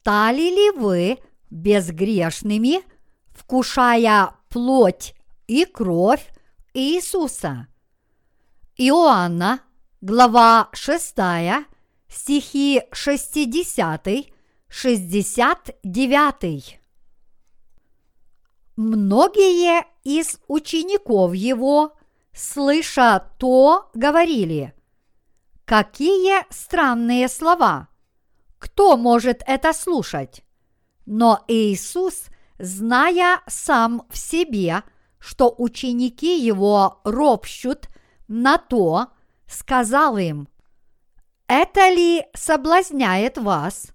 стали ли вы безгрешными, вкушая плоть и кровь Иисуса? Иоанна, глава 6, стихи 60, 69. Многие из учеников его, слыша то, говорили, какие странные слова, кто может это слушать? Но Иисус, зная сам в себе, что ученики его ропщут на то, сказал им, «Это ли соблазняет вас?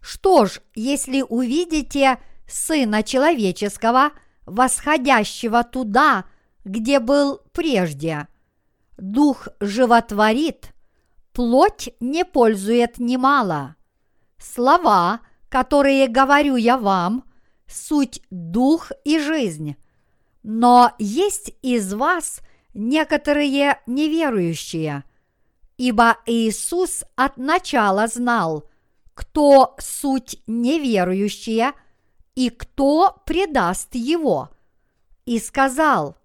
Что ж, если увидите Сына Человеческого, восходящего туда, где был прежде, Дух животворит, плоть не пользует немало. Слова, которые говорю я вам, суть дух и жизнь. Но есть из вас некоторые неверующие, ибо Иисус от начала знал, кто суть неверующие и кто предаст его, и сказал,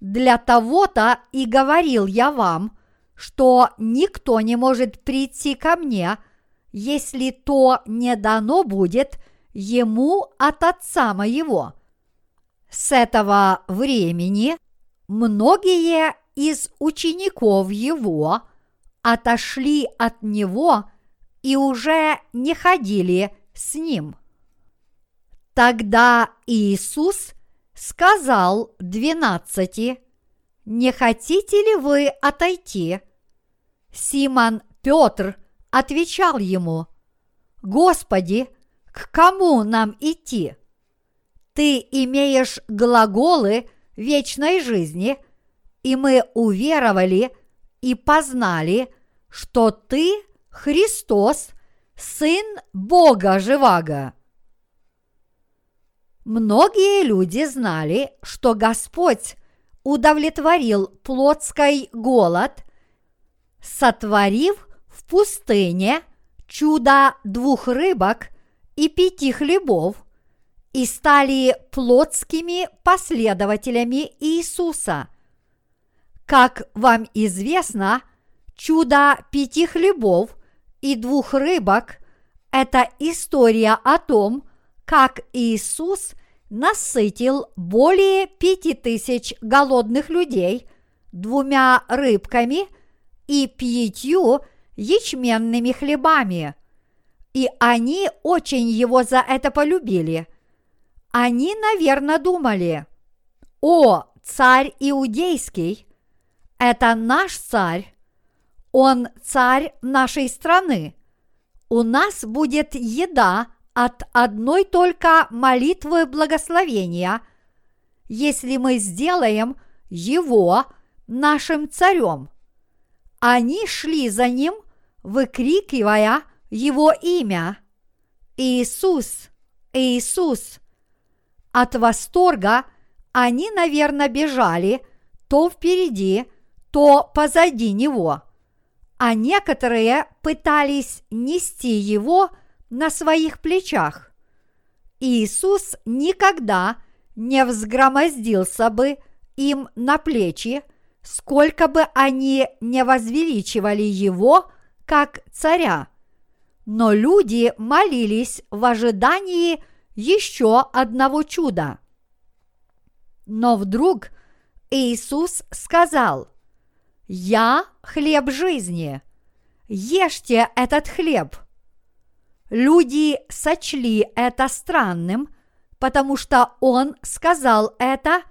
«Для того-то и говорил я вам, что никто не может прийти ко мне, если то не дано будет ему от Отца моего». С этого времени – многие из учеников его отошли от него и уже не ходили с ним. Тогда Иисус сказал двенадцати, «Не хотите ли вы отойти?» Симон Петр отвечал ему, «Господи, к кому нам идти? Ты имеешь глаголы – вечной жизни, и мы уверовали и познали, что Ты Христос, Сын Бога Живаго. Многие люди знали, что Господь удовлетворил плотской голод, сотворив пустыне чудо двух рыбок и пяти хлебов – и стали плотскими последователями Иисуса. Как вам известно, чудо пяти хлебов и двух рыбок – это история о том, как Иисус насытил более пяти тысяч голодных людей двумя рыбками и пятью ячменными хлебами. И они очень его за это полюбили – они, наверное, думали, о, царь иудейский, это наш царь, он царь нашей страны. У нас будет еда от одной только молитвы благословения, если мы сделаем его нашим царем. Они шли за ним, выкрикивая его имя. Иисус, Иисус, от восторга они, наверное, бежали то впереди, то позади него, а некоторые пытались нести его на своих плечах. Иисус никогда не взгромоздился бы им на плечи, сколько бы они не возвеличивали его как царя. Но люди молились в ожидании еще одного чуда. Но вдруг Иисус сказал, «Я хлеб жизни, ешьте этот хлеб». Люди сочли это странным, потому что Он сказал это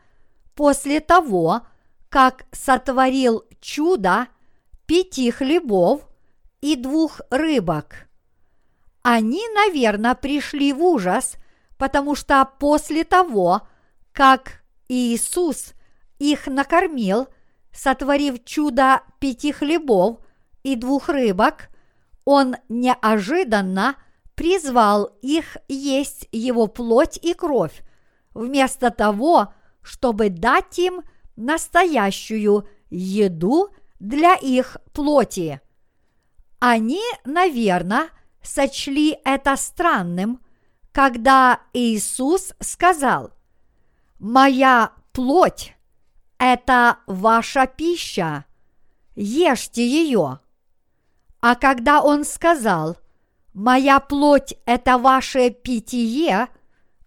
после того, как сотворил чудо пяти хлебов и двух рыбок. Они, наверное, пришли в ужас – потому что после того, как Иисус их накормил, сотворив чудо пяти хлебов и двух рыбок, он неожиданно призвал их есть его плоть и кровь, вместо того, чтобы дать им настоящую еду для их плоти. Они, наверное, сочли это странным, когда Иисус сказал, «Моя плоть – это ваша пища, ешьте ее». А когда Он сказал, «Моя плоть – это ваше питье»,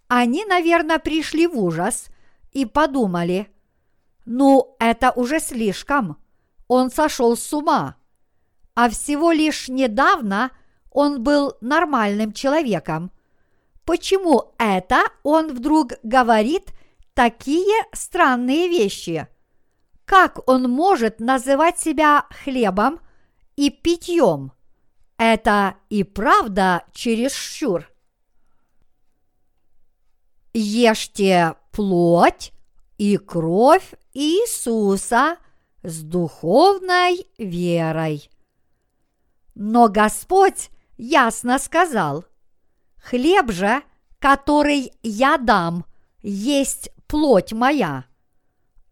они, наверное, пришли в ужас и подумали, «Ну, это уже слишком, он сошел с ума» а всего лишь недавно он был нормальным человеком. Почему это он вдруг говорит такие странные вещи? Как он может называть себя хлебом и питьем? Это и правда чересчур. Ешьте плоть и кровь Иисуса с духовной верой. Но Господь ясно сказал, «Хлеб же, который я дам, есть плоть моя».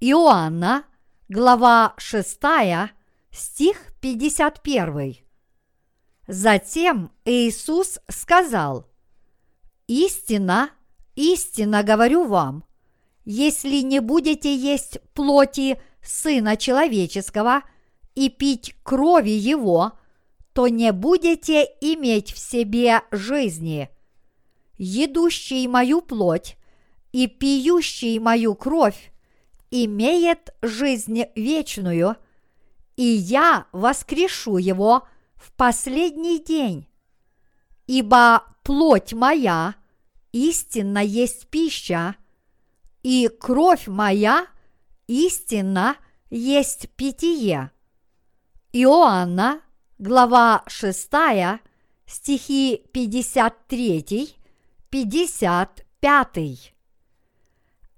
Иоанна, глава 6, стих 51. Затем Иисус сказал, «Истина, истинно говорю вам, если не будете есть плоти Сына Человеческого и пить крови Его, то не будете иметь в себе жизни. Едущий мою плоть и пьющий мою кровь имеет жизнь вечную, и я воскрешу его в последний день. Ибо плоть моя истинно есть пища, и кровь моя истинно есть питье. Иоанна, глава 6, стихи 53, 55.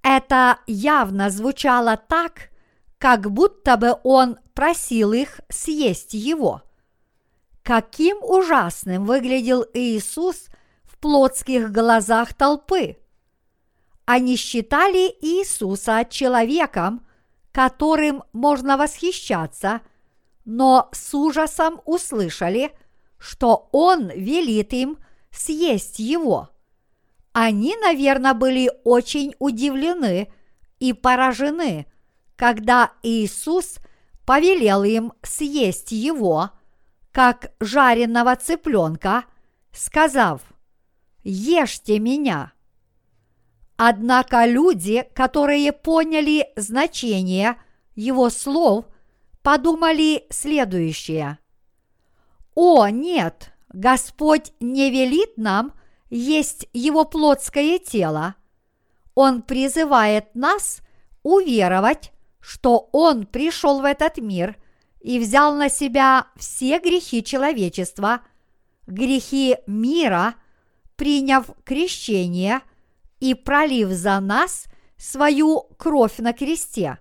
Это явно звучало так, как будто бы он просил их съесть его. Каким ужасным выглядел Иисус в плотских глазах толпы. Они считали Иисуса человеком, которым можно восхищаться – но с ужасом услышали, что он велит им съесть его. Они, наверное, были очень удивлены и поражены, когда Иисус повелел им съесть его, как жареного цыпленка, сказав, «Ешьте меня». Однако люди, которые поняли значение его слов, подумали следующее. О, нет, Господь не велит нам есть его плотское тело. Он призывает нас уверовать, что Он пришел в этот мир и взял на себя все грехи человечества, грехи мира, приняв крещение и пролив за нас свою кровь на кресте.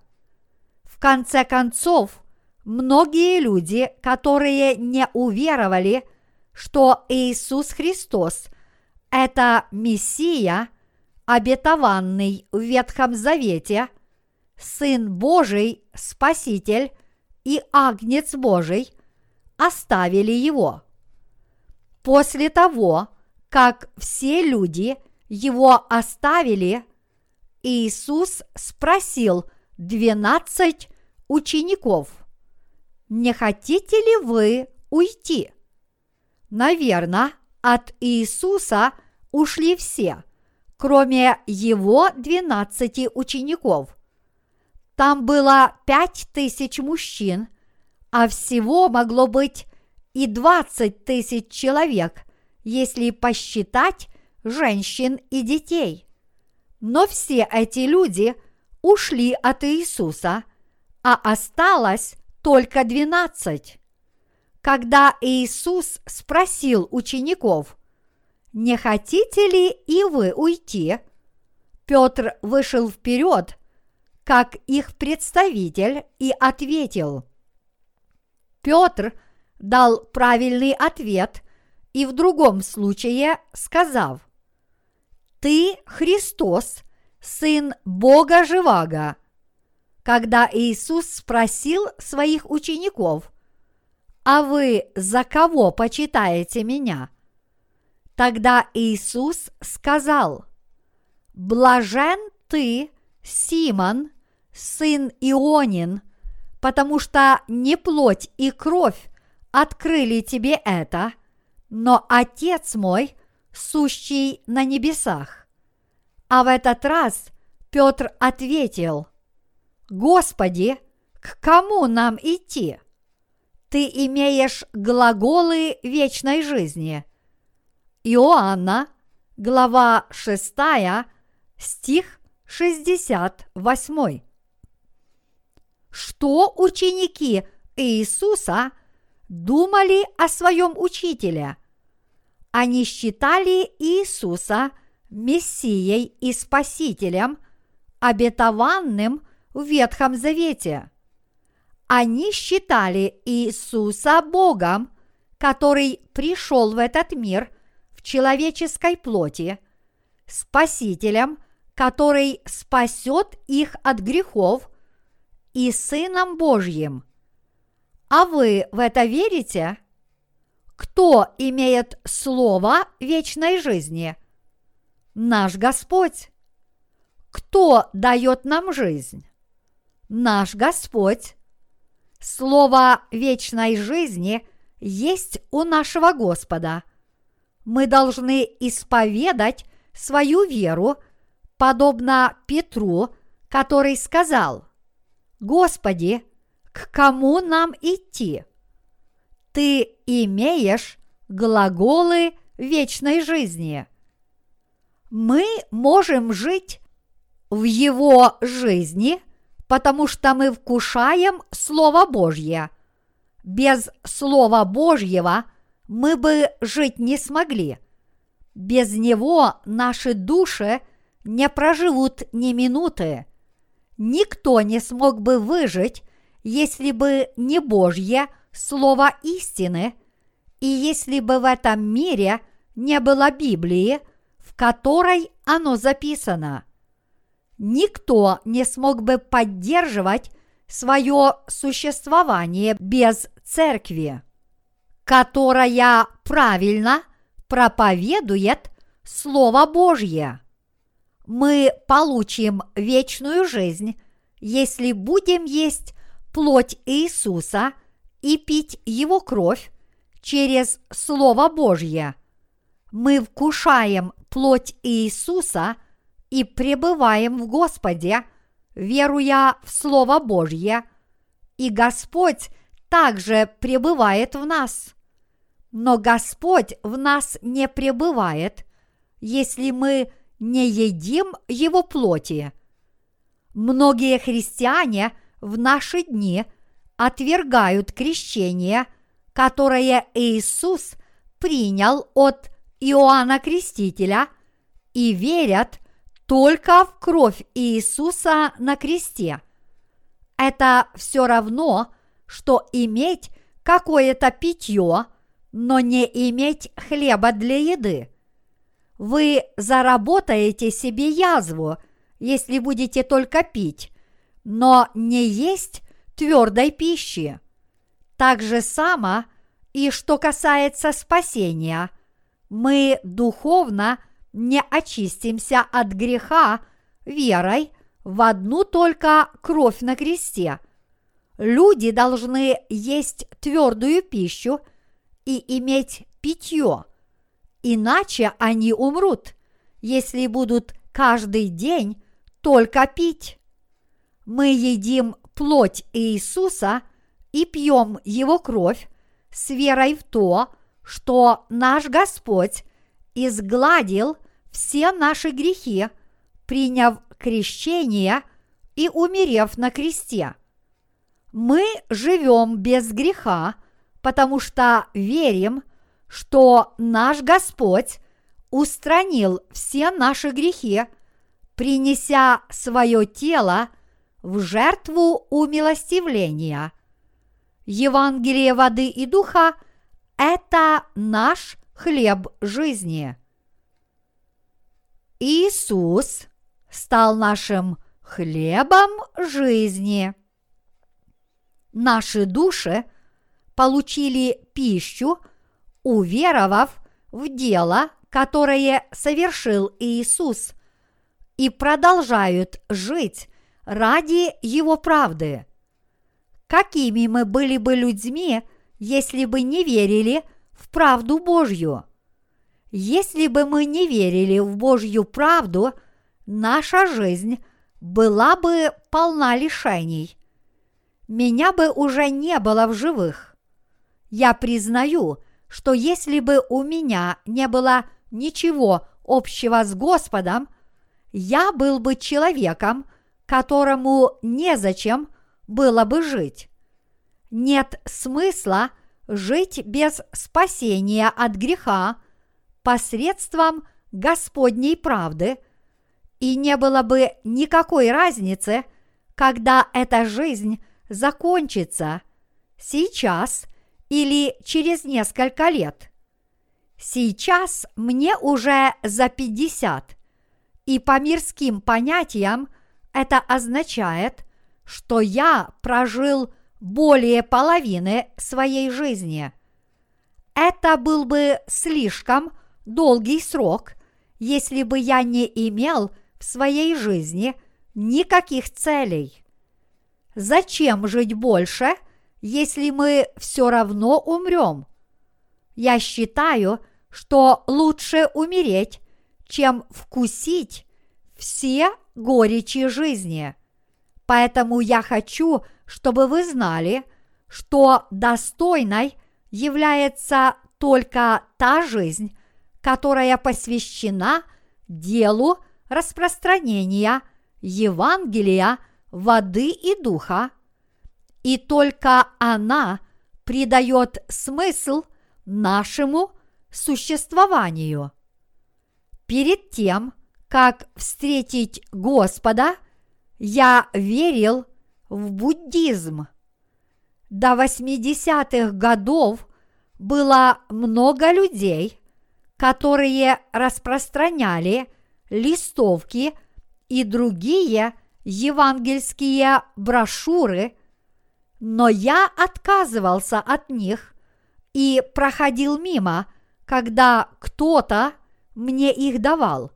В конце концов, Многие люди, которые не уверовали, что Иисус Христос – это Мессия, обетованный в Ветхом Завете, Сын Божий, Спаситель и Агнец Божий, оставили его. После того, как все люди его оставили, Иисус спросил двенадцать учеников – не хотите ли вы уйти? Наверное, от Иисуса ушли все, кроме его двенадцати учеников. Там было пять тысяч мужчин, а всего могло быть и двадцать тысяч человек, если посчитать женщин и детей. Но все эти люди ушли от Иисуса, а осталось только двенадцать. Когда Иисус спросил учеников, «Не хотите ли и вы уйти?» Петр вышел вперед, как их представитель, и ответил. Петр дал правильный ответ и в другом случае сказав, «Ты Христос, Сын Бога Живаго». Когда Иисус спросил своих учеников, «А вы за кого почитаете меня?» Тогда Иисус сказал, «Блажен ты, Симон, сын Ионин, потому что не плоть и кровь открыли тебе это, но Отец мой, сущий на небесах». А в этот раз Петр ответил, «Господи, к кому нам идти? Ты имеешь глаголы вечной жизни». Иоанна, глава 6, стих 68. Что ученики Иисуса думали о своем учителе? Они считали Иисуса Мессией и Спасителем, обетованным в Ветхом Завете. Они считали Иисуса Богом, который пришел в этот мир в человеческой плоти, Спасителем, который спасет их от грехов, и Сыном Божьим. А вы в это верите? Кто имеет слово вечной жизни? Наш Господь. Кто дает нам жизнь? Наш Господь. Слово вечной жизни есть у нашего Господа. Мы должны исповедать свою веру, подобно Петру, который сказал, «Господи, к кому нам идти? Ты имеешь глаголы вечной жизни. Мы можем жить в Его жизни, потому что мы вкушаем Слово Божье. Без Слова Божьего мы бы жить не смогли. Без Него наши души не проживут ни минуты. Никто не смог бы выжить, если бы не Божье Слово истины, и если бы в этом мире не было Библии, в которой оно записано. Никто не смог бы поддерживать свое существование без церкви, которая правильно проповедует Слово Божье. Мы получим вечную жизнь, если будем есть плоть Иисуса и пить Его кровь через Слово Божье. Мы вкушаем плоть Иисуса и пребываем в Господе, веруя в Слово Божье, и Господь также пребывает в нас. Но Господь в нас не пребывает, если мы не едим Его плоти. Многие христиане в наши дни отвергают крещение, которое Иисус принял от Иоанна Крестителя и верят только в кровь Иисуса на кресте. Это все равно, что иметь какое-то питье, но не иметь хлеба для еды. Вы заработаете себе язву, если будете только пить, но не есть твердой пищи. Так же само и что касается спасения, мы духовно не очистимся от греха верой в одну только кровь на кресте. Люди должны есть твердую пищу и иметь питье, иначе они умрут, если будут каждый день только пить мы едим плоть Иисуса и пьем Его кровь с верой в то, что наш Господь изгладил все наши грехи, приняв крещение и умерев на кресте. Мы живем без греха, потому что верим, что наш Господь устранил все наши грехи, принеся свое тело – в жертву умилостивления. Евангелие воды и духа – это наш хлеб жизни. Иисус стал нашим хлебом жизни. Наши души получили пищу, уверовав в дело которые совершил Иисус, и продолжают жить ради Его правды. Какими мы были бы людьми, если бы не верили в правду Божью? Если бы мы не верили в Божью правду, наша жизнь была бы полна лишений. Меня бы уже не было в живых. Я признаю, что если бы у меня не было ничего общего с Господом, я был бы человеком, которому незачем было бы жить. Нет смысла жить без спасения от греха посредством Господней правды, и не было бы никакой разницы, когда эта жизнь закончится, сейчас или через несколько лет. Сейчас мне уже за 50, и по мирским понятиям это означает, что я прожил более половины своей жизни. Это был бы слишком долгий срок, если бы я не имел в своей жизни никаких целей. Зачем жить больше, если мы все равно умрем? Я считаю, что лучше умереть, чем вкусить все горечи жизни. Поэтому я хочу, чтобы вы знали, что достойной является только та жизнь, которая посвящена делу распространения Евангелия воды и духа, и только она придает смысл нашему существованию. Перед тем, как встретить Господа, я верил в буддизм. До 80-х годов было много людей, которые распространяли листовки и другие евангельские брошюры, но я отказывался от них и проходил мимо, когда кто-то мне их давал,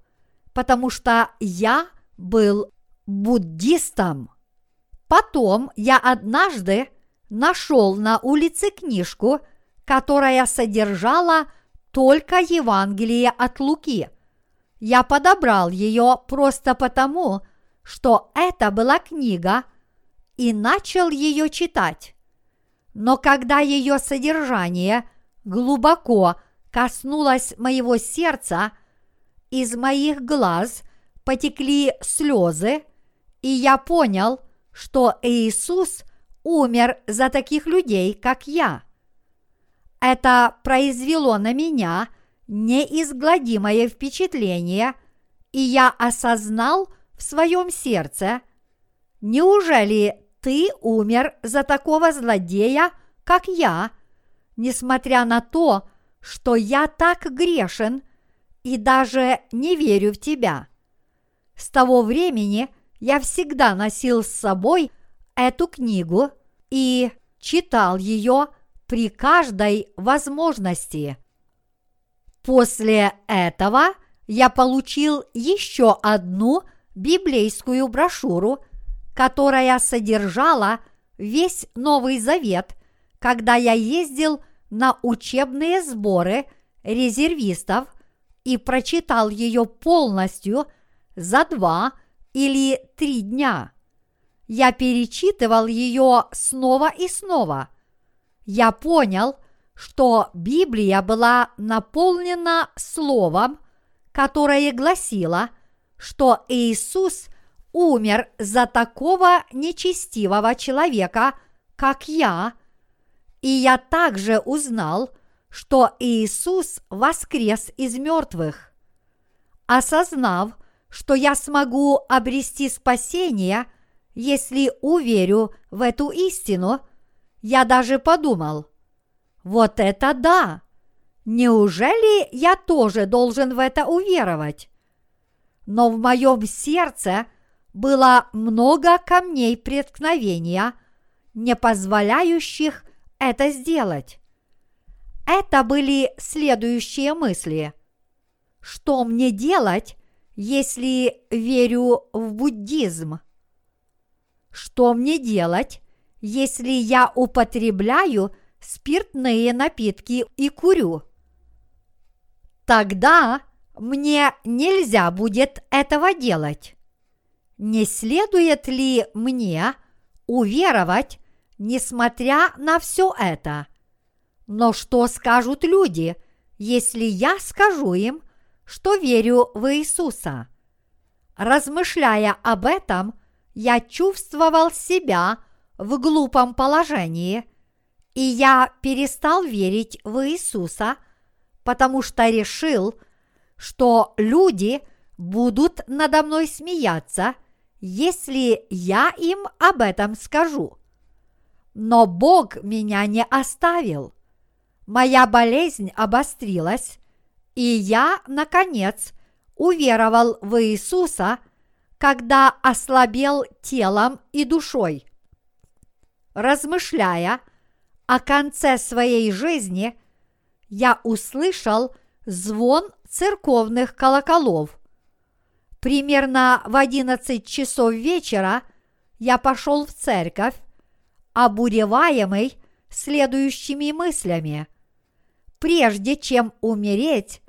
потому что я был буддистом. Потом я однажды нашел на улице книжку, которая содержала только Евангелие от Луки. Я подобрал ее просто потому, что это была книга, и начал ее читать. Но когда ее содержание глубоко коснулось моего сердца, из моих глаз потекли слезы, и я понял, что Иисус умер за таких людей, как я. Это произвело на меня неизгладимое впечатление, и я осознал в своем сердце, неужели ты умер за такого злодея, как я, несмотря на то, что я так грешен и даже не верю в тебя. С того времени я всегда носил с собой эту книгу и читал ее при каждой возможности. После этого я получил еще одну библейскую брошюру, которая содержала весь Новый Завет, когда я ездил на учебные сборы резервистов и прочитал ее полностью за два или три дня. Я перечитывал ее снова и снова – я понял, что Библия была наполнена словом, которое гласило, что Иисус умер за такого нечестивого человека, как я, и я также узнал, что Иисус воскрес из мертвых. Осознав, что я смогу обрести спасение, если уверю в эту истину – я даже подумал, вот это да! Неужели я тоже должен в это уверовать? Но в моем сердце было много камней преткновения, не позволяющих это сделать. Это были следующие мысли. что мне делать, если верю в буддизм? Что мне делать, если я употребляю спиртные напитки и курю? Тогда мне нельзя будет этого делать. Не следует ли мне уверовать, несмотря на все это? Но что скажут люди, если я скажу им, что верю в Иисуса? Размышляя об этом, я чувствовал себя в глупом положении, и я перестал верить в Иисуса, потому что решил, что люди будут надо мной смеяться, если я им об этом скажу. Но Бог меня не оставил. Моя болезнь обострилась, и я, наконец, уверовал в Иисуса, когда ослабел телом и душой. Размышляя о конце своей жизни, я услышал звон церковных колоколов. Примерно в одиннадцать часов вечера я пошел в церковь, обуреваемый следующими мыслями. Прежде чем умереть,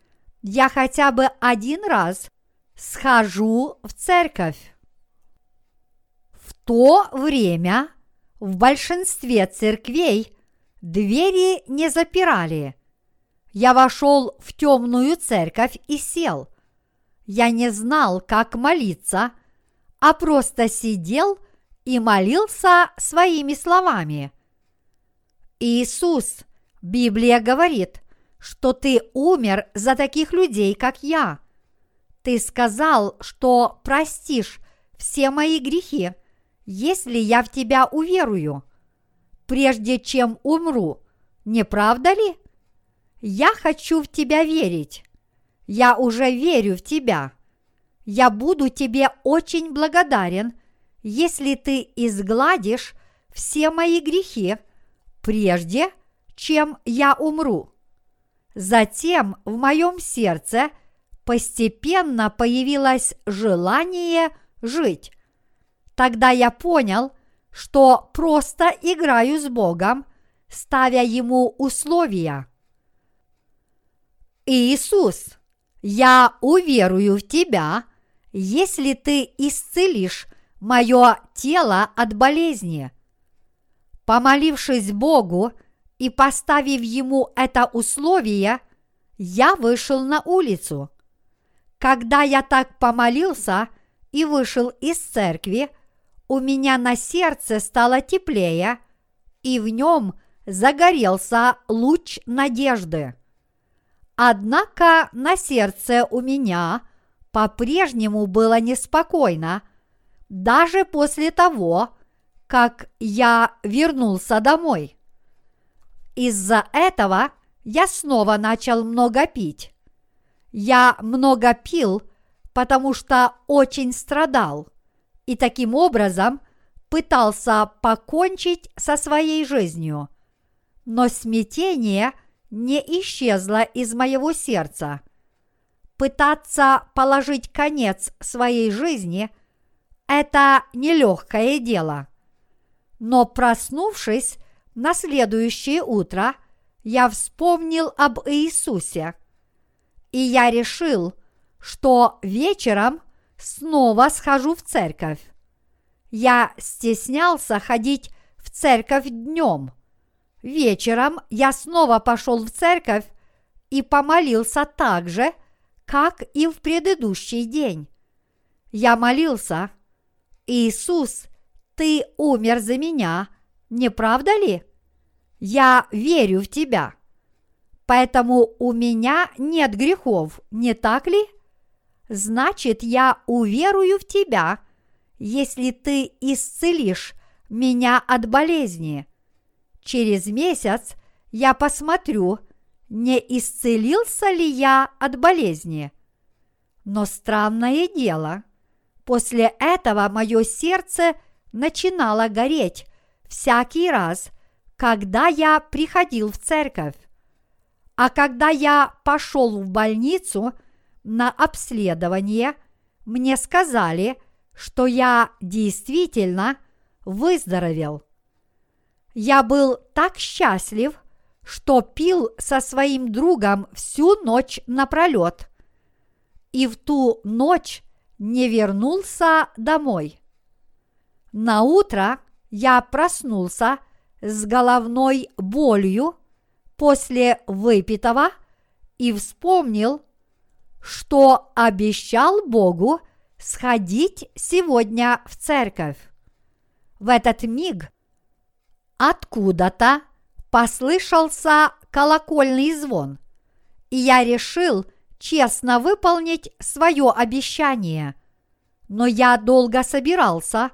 я хотя бы один раз схожу в церковь. В то время в большинстве церквей двери не запирали – я вошел в темную церковь и сел. Я не знал, как молиться, а просто сидел и молился своими словами. Иисус, Библия говорит, что ты умер за таких людей, как я. Ты сказал, что простишь все мои грехи, если я в тебя уверую, прежде чем умру. Не правда ли? Я хочу в тебя верить. Я уже верю в тебя. Я буду тебе очень благодарен, если ты изгладишь все мои грехи, прежде чем я умру. Затем в моем сердце постепенно появилось желание жить. Тогда я понял, что просто играю с Богом, ставя Ему условия – Иисус, я уверую в Тебя, если Ты исцелишь мое тело от болезни. Помолившись Богу и поставив Ему это условие, я вышел на улицу. Когда я так помолился и вышел из церкви, у меня на сердце стало теплее, и в нем загорелся луч надежды. Однако на сердце у меня по-прежнему было неспокойно, даже после того, как я вернулся домой. Из-за этого я снова начал много пить. Я много пил, потому что очень страдал, и таким образом пытался покончить со своей жизнью. Но смятение – не исчезла из моего сердца. Пытаться положить конец своей жизни – это нелегкое дело. Но проснувшись на следующее утро, я вспомнил об Иисусе, и я решил, что вечером снова схожу в церковь. Я стеснялся ходить в церковь днем – Вечером я снова пошел в церковь и помолился так же, как и в предыдущий день. Я молился, Иисус, ты умер за меня, не правда ли? Я верю в тебя. Поэтому у меня нет грехов, не так ли? Значит, я уверую в тебя, если ты исцелишь меня от болезни – Через месяц я посмотрю, не исцелился ли я от болезни. Но странное дело, после этого мое сердце начинало гореть всякий раз, когда я приходил в церковь. А когда я пошел в больницу, на обследование, мне сказали, что я действительно выздоровел. Я был так счастлив, что пил со своим другом всю ночь напролет, и в ту ночь не вернулся домой. На утро я проснулся с головной болью после выпитого и вспомнил, что обещал Богу сходить сегодня в церковь. В этот миг откуда-то послышался колокольный звон, и я решил честно выполнить свое обещание. Но я долго собирался,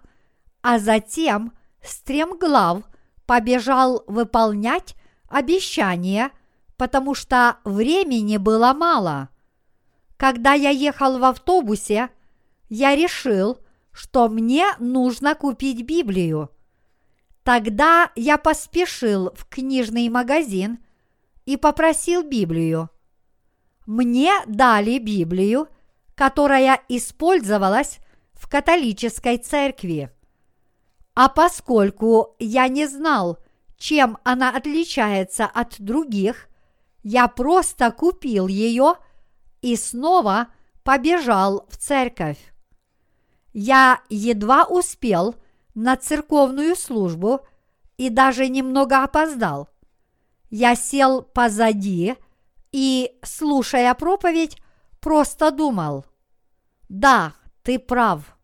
а затем стремглав побежал выполнять обещание, потому что времени было мало. Когда я ехал в автобусе, я решил, что мне нужно купить Библию. Тогда я поспешил в книжный магазин и попросил Библию. Мне дали Библию, которая использовалась в католической церкви. А поскольку я не знал, чем она отличается от других, я просто купил ее и снова побежал в церковь. Я едва успел на церковную службу и даже немного опоздал. Я сел позади и, слушая проповедь, просто думал, да, ты прав.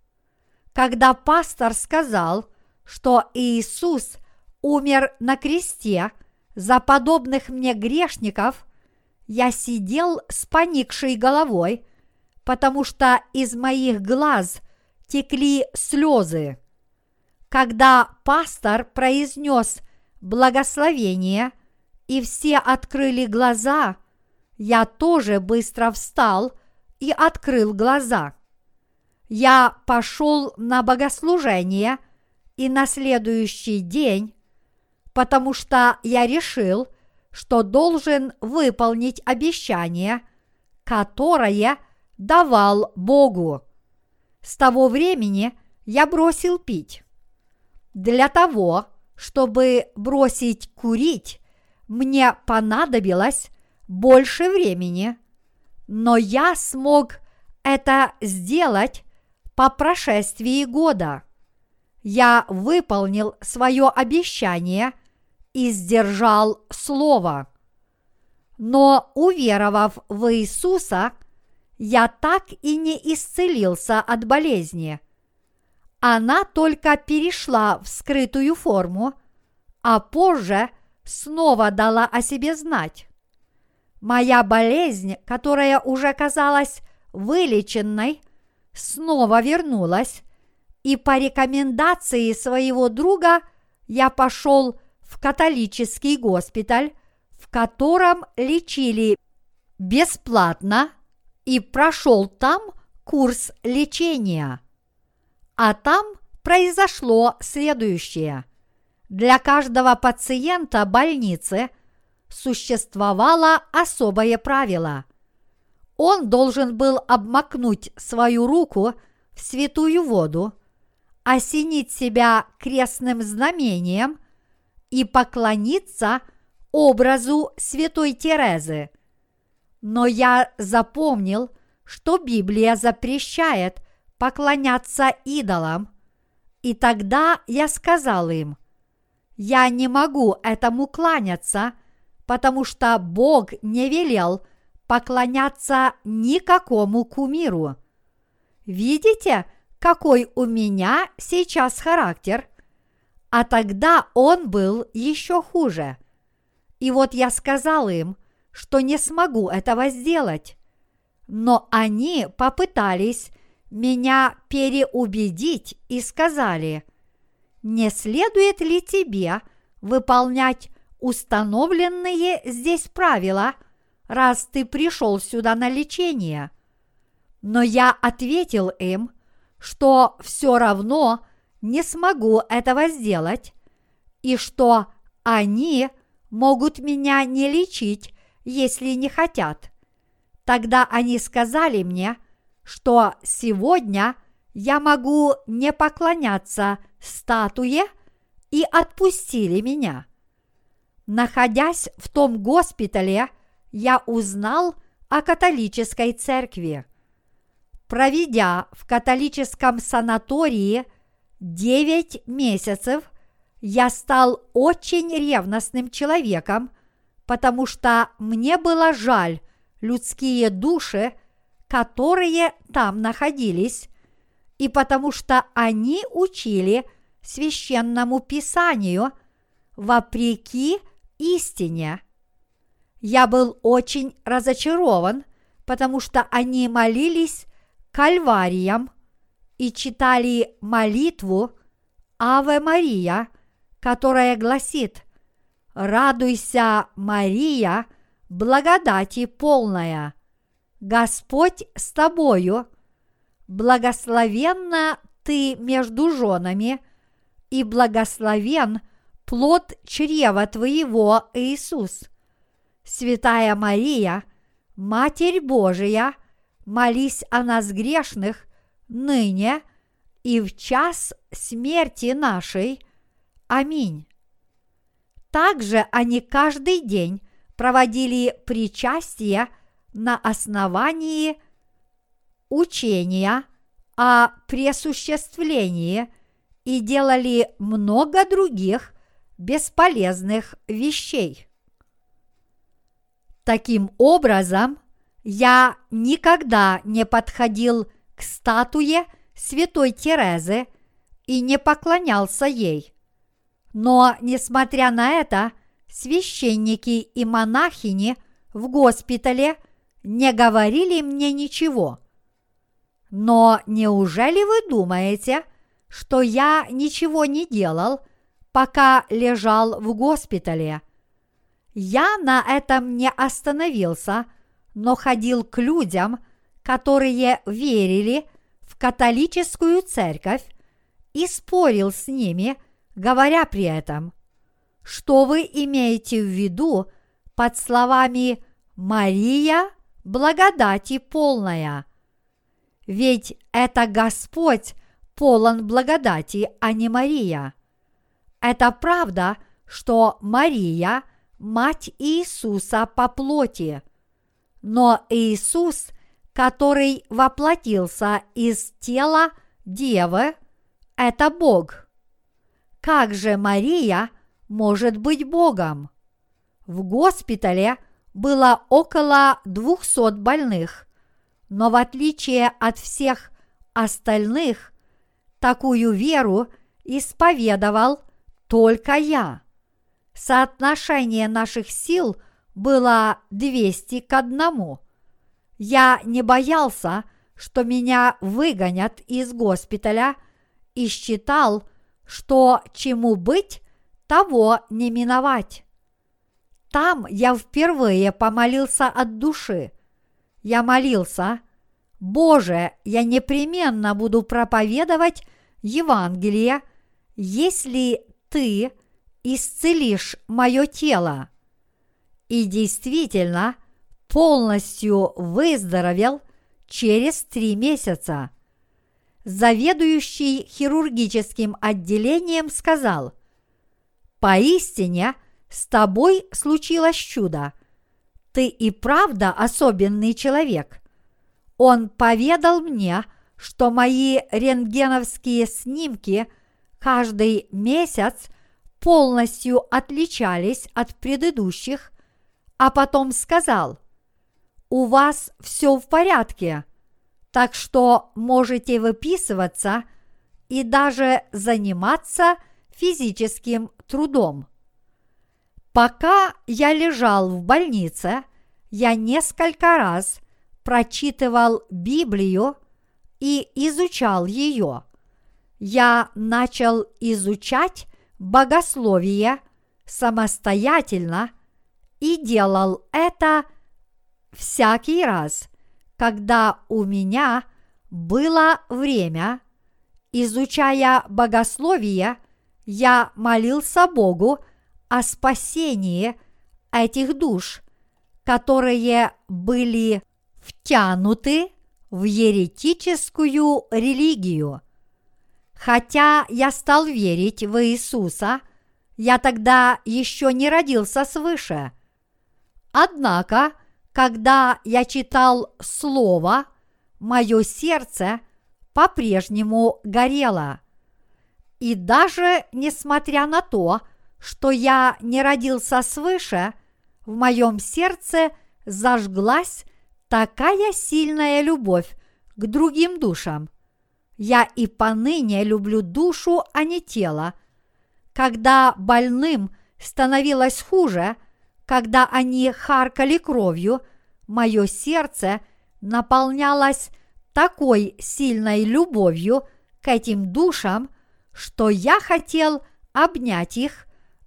Когда пастор сказал, что Иисус умер на кресте за подобных мне грешников, я сидел с поникшей головой, потому что из моих глаз текли слезы. Когда пастор произнес благословение, и все открыли глаза, я тоже быстро встал и открыл глаза. Я пошел на богослужение и на следующий день, потому что я решил, что должен выполнить обещание, которое давал Богу. С того времени я бросил пить. Для того, чтобы бросить курить, мне понадобилось больше времени, но я смог это сделать по прошествии года. Я выполнил свое обещание и сдержал слово. Но уверовав в Иисуса, я так и не исцелился от болезни – она только перешла в скрытую форму, а позже снова дала о себе знать. Моя болезнь, которая уже казалась вылеченной, снова вернулась, и по рекомендации своего друга я пошел в католический госпиталь, в котором лечили бесплатно и прошел там курс лечения. А там произошло следующее. Для каждого пациента больницы существовало особое правило. Он должен был обмакнуть свою руку в святую воду, осенить себя крестным знамением и поклониться образу святой Терезы. Но я запомнил, что Библия запрещает – поклоняться идолам. И тогда я сказал им, я не могу этому кланяться, потому что Бог не велел поклоняться никакому кумиру. Видите, какой у меня сейчас характер? А тогда он был еще хуже. И вот я сказал им, что не смогу этого сделать. Но они попытались меня переубедить и сказали, не следует ли тебе выполнять установленные здесь правила, раз ты пришел сюда на лечение? Но я ответил им, что все равно не смогу этого сделать, и что они могут меня не лечить, если не хотят. Тогда они сказали мне, что сегодня я могу не поклоняться статуе и отпустили меня. Находясь в том госпитале, я узнал о католической церкви. Проведя в католическом санатории 9 месяцев, я стал очень ревностным человеком, потому что мне было жаль людские души, которые там находились, и потому что они учили священному писанию вопреки истине. Я был очень разочарован, потому что они молились кальвариям и читали молитву Аве Мария, которая гласит «Радуйся, Мария, благодати полная, Господь с тобою, благословенна ты между женами, и благословен плод чрева твоего, Иисус. Святая Мария, Матерь Божия, молись о нас грешных, ныне и в час смерти нашей. Аминь. Также они каждый день проводили причастие на основании учения о пресуществлении и делали много других бесполезных вещей. Таким образом, я никогда не подходил к статуе святой Терезы и не поклонялся ей. Но, несмотря на это, священники и монахини в госпитале не говорили мне ничего. Но неужели вы думаете, что я ничего не делал, пока лежал в госпитале. Я на этом не остановился, но ходил к людям, которые верили в католическую церковь и спорил с ними, говоря при этом, что вы имеете в виду под словами «Мария, благодати полная». Ведь это Господь полон благодати, а не Мария. Это правда, что Мария – мать Иисуса по плоти. Но Иисус, который воплотился из тела Девы, это Бог. Как же Мария может быть Богом? В госпитале было около двухсот больных, но в отличие от всех остальных, такую веру исповедовал только я. Соотношение наших сил было 200 к одному. Я не боялся, что меня выгонят из госпиталя и считал, что чему быть, того не миновать. Там я впервые помолился от души. Я молился, Боже, я непременно буду проповедовать Евангелие, если ты исцелишь мое тело. И действительно, полностью выздоровел через три месяца. Заведующий хирургическим отделением сказал, «Поистине с тобой случилось чудо. Ты и правда особенный человек». Он поведал мне, что мои рентгеновские снимки каждый месяц полностью отличались от предыдущих, а потом сказал, у вас все в порядке, так что можете выписываться и даже заниматься физическим трудом. Пока я лежал в больнице, я несколько раз прочитывал Библию и изучал ее. Я начал изучать богословие самостоятельно и делал это всякий раз, когда у меня было время, изучая богословие, я молился Богу о спасении этих душ, которые были втянуты в еретическую религию. Хотя я стал верить в Иисуса, я тогда еще не родился свыше. Однако, когда я читал Слово, мое сердце по-прежнему горело. И даже несмотря на то, что я не родился свыше, в моем сердце зажглась такая сильная любовь к другим душам. Я и поныне люблю душу, а не тело. Когда больным становилось хуже, когда они харкали кровью, мое сердце наполнялось такой сильной любовью к этим душам, что я хотел обнять их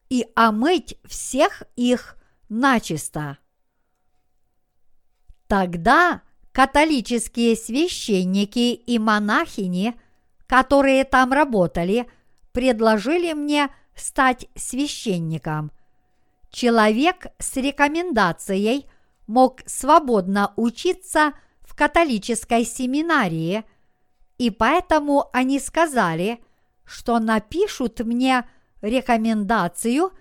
и омыть всех их начисто. Тогда католические священники и монахини, которые там работали, предложили мне стать священником. Человек с рекомендацией мог свободно учиться в католической семинарии, и поэтому они сказали, что напишут мне рекомендацию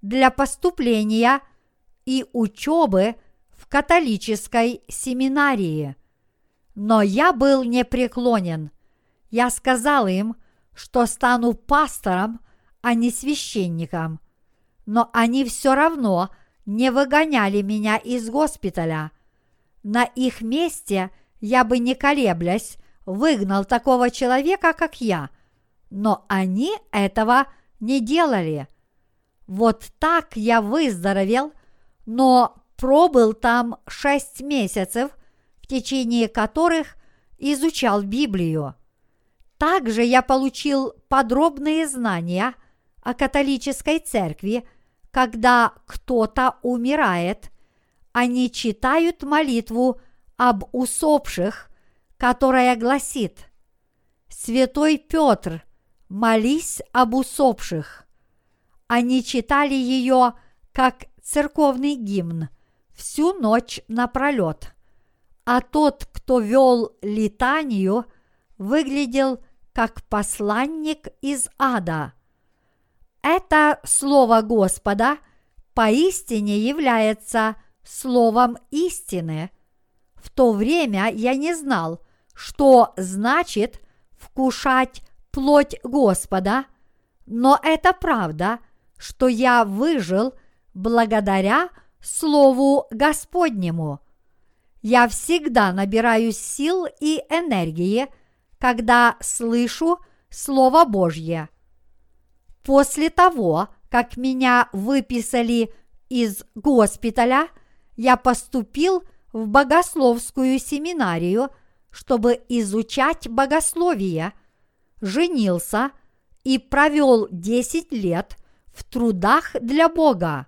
для поступления и учебы в католической семинарии. Но я был непреклонен. Я сказал им, что стану пастором, а не священником. Но они все равно не выгоняли меня из госпиталя. На их месте я бы не колеблясь выгнал такого человека, как я, но они этого не делали. Вот так я выздоровел, но пробыл там шесть месяцев, в течение которых изучал Библию. Также я получил подробные знания о католической церкви, когда кто-то умирает, они читают молитву об усопших, которая гласит «Святой Петр, молись об усопших». Они читали ее как церковный гимн всю ночь напролет, а тот, кто вел летанию, выглядел как посланник из ада. Это слово Господа поистине является словом истины. В то время я не знал, что значит вкушать плоть Господа, но это правда, что я выжил благодаря Слову Господнему. Я всегда набираюсь сил и энергии, когда слышу Слово Божье. После того, как меня выписали из госпиталя, я поступил в богословскую семинарию, чтобы изучать богословие, женился и провел 10 лет в трудах для Бога.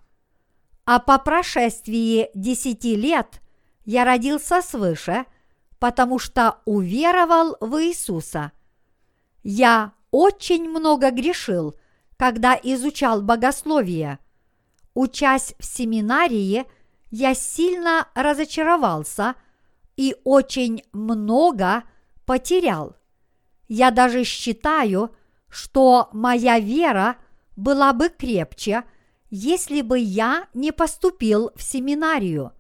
А по прошествии десяти лет я родился свыше, потому что уверовал в Иисуса. Я очень много грешил, когда изучал богословие. Учась в семинарии, я сильно разочаровался и очень много потерял. Я даже считаю, что моя вера была бы крепче, если бы я не поступил в семинарию.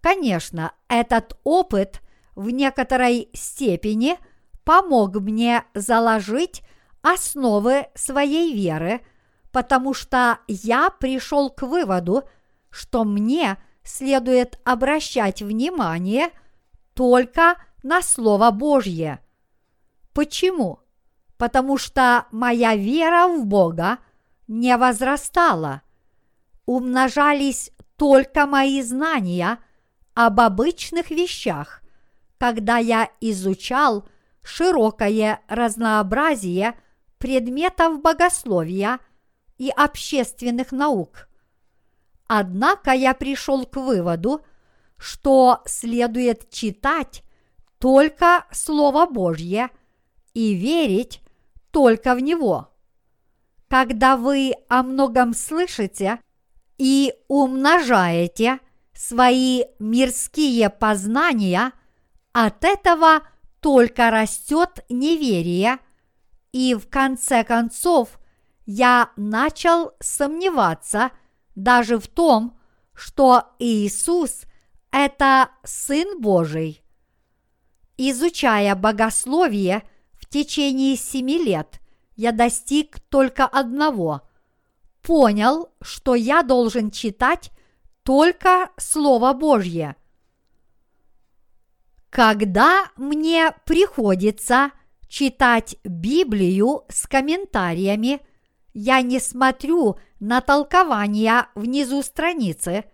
Конечно, этот опыт в некоторой степени помог мне заложить основы своей веры, потому что я пришел к выводу, что мне следует обращать внимание только на Слово Божье. Почему? Потому что моя вера в Бога не возрастала умножались только мои знания об обычных вещах, когда я изучал широкое разнообразие предметов богословия и общественных наук. Однако я пришел к выводу, что следует читать только Слово Божье и верить только в него. Когда вы о многом слышите и умножаете свои мирские познания, от этого только растет неверие, и в конце концов я начал сомневаться даже в том, что Иисус – это Сын Божий. Изучая богословие в течение семи лет, я достиг только одного – понял, что я должен читать только Слово Божье. Когда мне приходится читать Библию с комментариями, я не смотрю на толкования внизу страницы,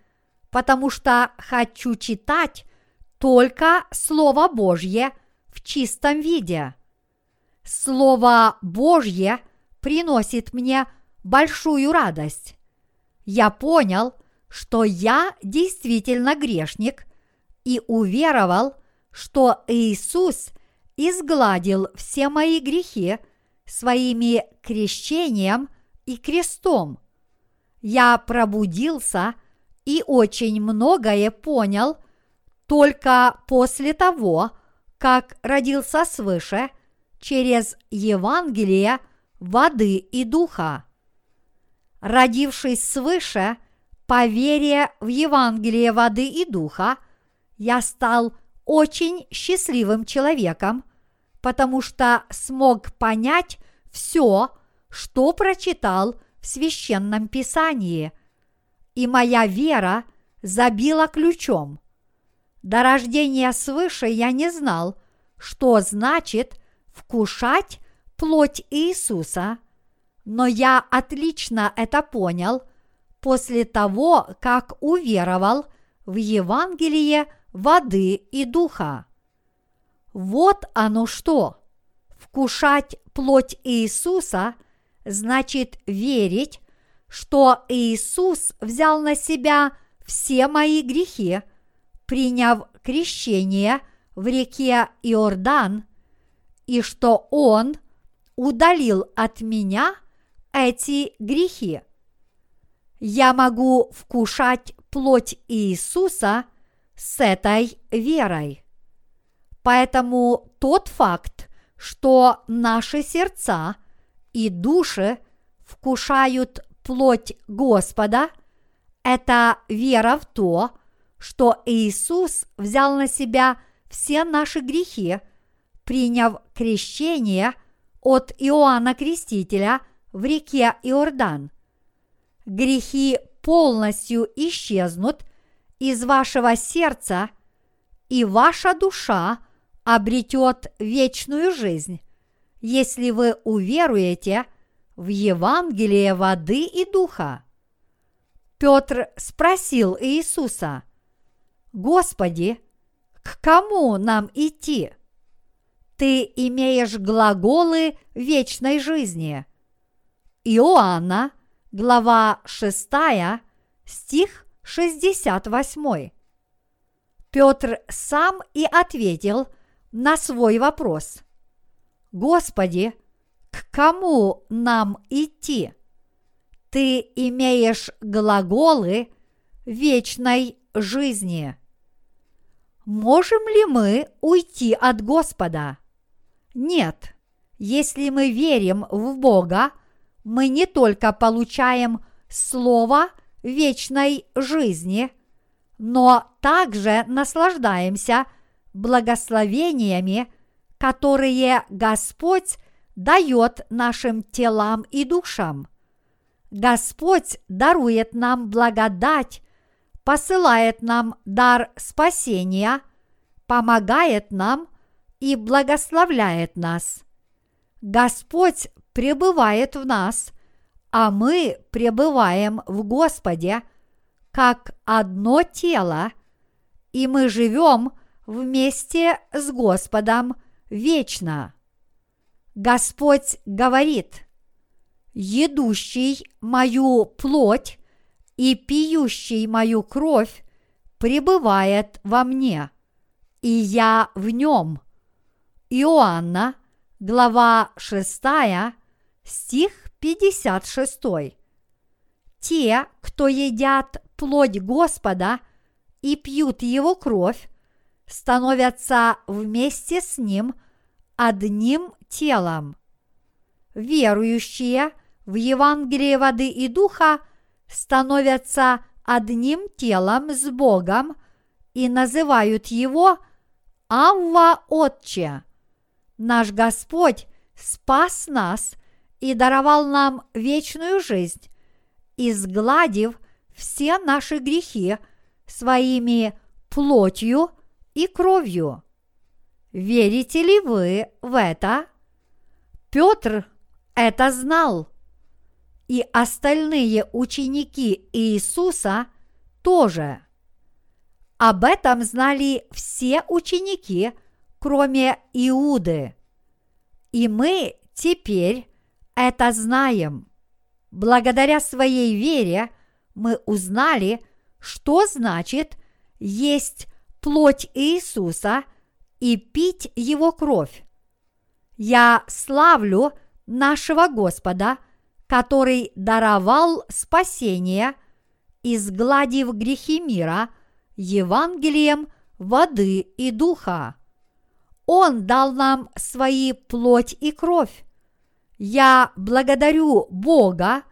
потому что хочу читать только Слово Божье в чистом виде. Слово Божье приносит мне большую радость. Я понял, что я действительно грешник и уверовал, что Иисус изгладил все мои грехи своими крещением и крестом. Я пробудился и очень многое понял только после того, как родился свыше через Евангелие воды и духа родившись свыше, по вере в Евангелие воды и духа, я стал очень счастливым человеком, потому что смог понять все, что прочитал в священном писании, и моя вера забила ключом. До рождения свыше я не знал, что значит вкушать плоть Иисуса – но я отлично это понял после того, как уверовал в Евангелие воды и духа. Вот оно что. Вкушать плоть Иисуса значит верить, что Иисус взял на себя все мои грехи, приняв крещение в реке Иордан, и что Он удалил от меня эти грехи. Я могу вкушать плоть Иисуса с этой верой. Поэтому тот факт, что наши сердца и души вкушают плоть Господа, это вера в то, что Иисус взял на себя все наши грехи, приняв крещение от Иоанна Крестителя – в реке Иордан. Грехи полностью исчезнут из вашего сердца, и ваша душа обретет вечную жизнь, если вы уверуете в Евангелие воды и духа. Петр спросил Иисуса, «Господи, к кому нам идти? Ты имеешь глаголы вечной жизни – Иоанна, глава 6, стих 68. Петр сам и ответил на свой вопрос. Господи, к кому нам идти? Ты имеешь глаголы вечной жизни. Можем ли мы уйти от Господа? Нет. Если мы верим в Бога, мы не только получаем Слово вечной жизни, но также наслаждаемся благословениями, которые Господь дает нашим телам и душам. Господь дарует нам благодать, посылает нам дар спасения, помогает нам и благословляет нас. Господь пребывает в нас, а мы пребываем в Господе, как одно тело, и мы живем вместе с Господом вечно. Господь говорит, едущий мою плоть и пьющий мою кровь пребывает во мне, и я в нем. Иоанна, глава 6, стих 56. Те, кто едят плоть Господа и пьют его кровь, становятся вместе с ним одним телом. Верующие в Евангелие воды и духа становятся одним телом с Богом и называют его Авва Отче. Наш Господь спас нас и даровал нам вечную жизнь, изгладив все наши грехи своими плотью и кровью. Верите ли вы в это? Петр это знал, и остальные ученики Иисуса тоже. Об этом знали все ученики, кроме Иуды. И мы теперь это знаем. Благодаря своей вере мы узнали, что значит есть плоть Иисуса и пить Его кровь. Я славлю нашего Господа, который даровал спасение, изгладив грехи мира Евангелием воды и духа. Он дал нам свои плоть и кровь. Я благодарю Бога,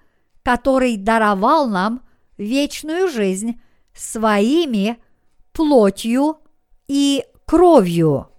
который даровал нам вечную жизнь своими плотью и кровью.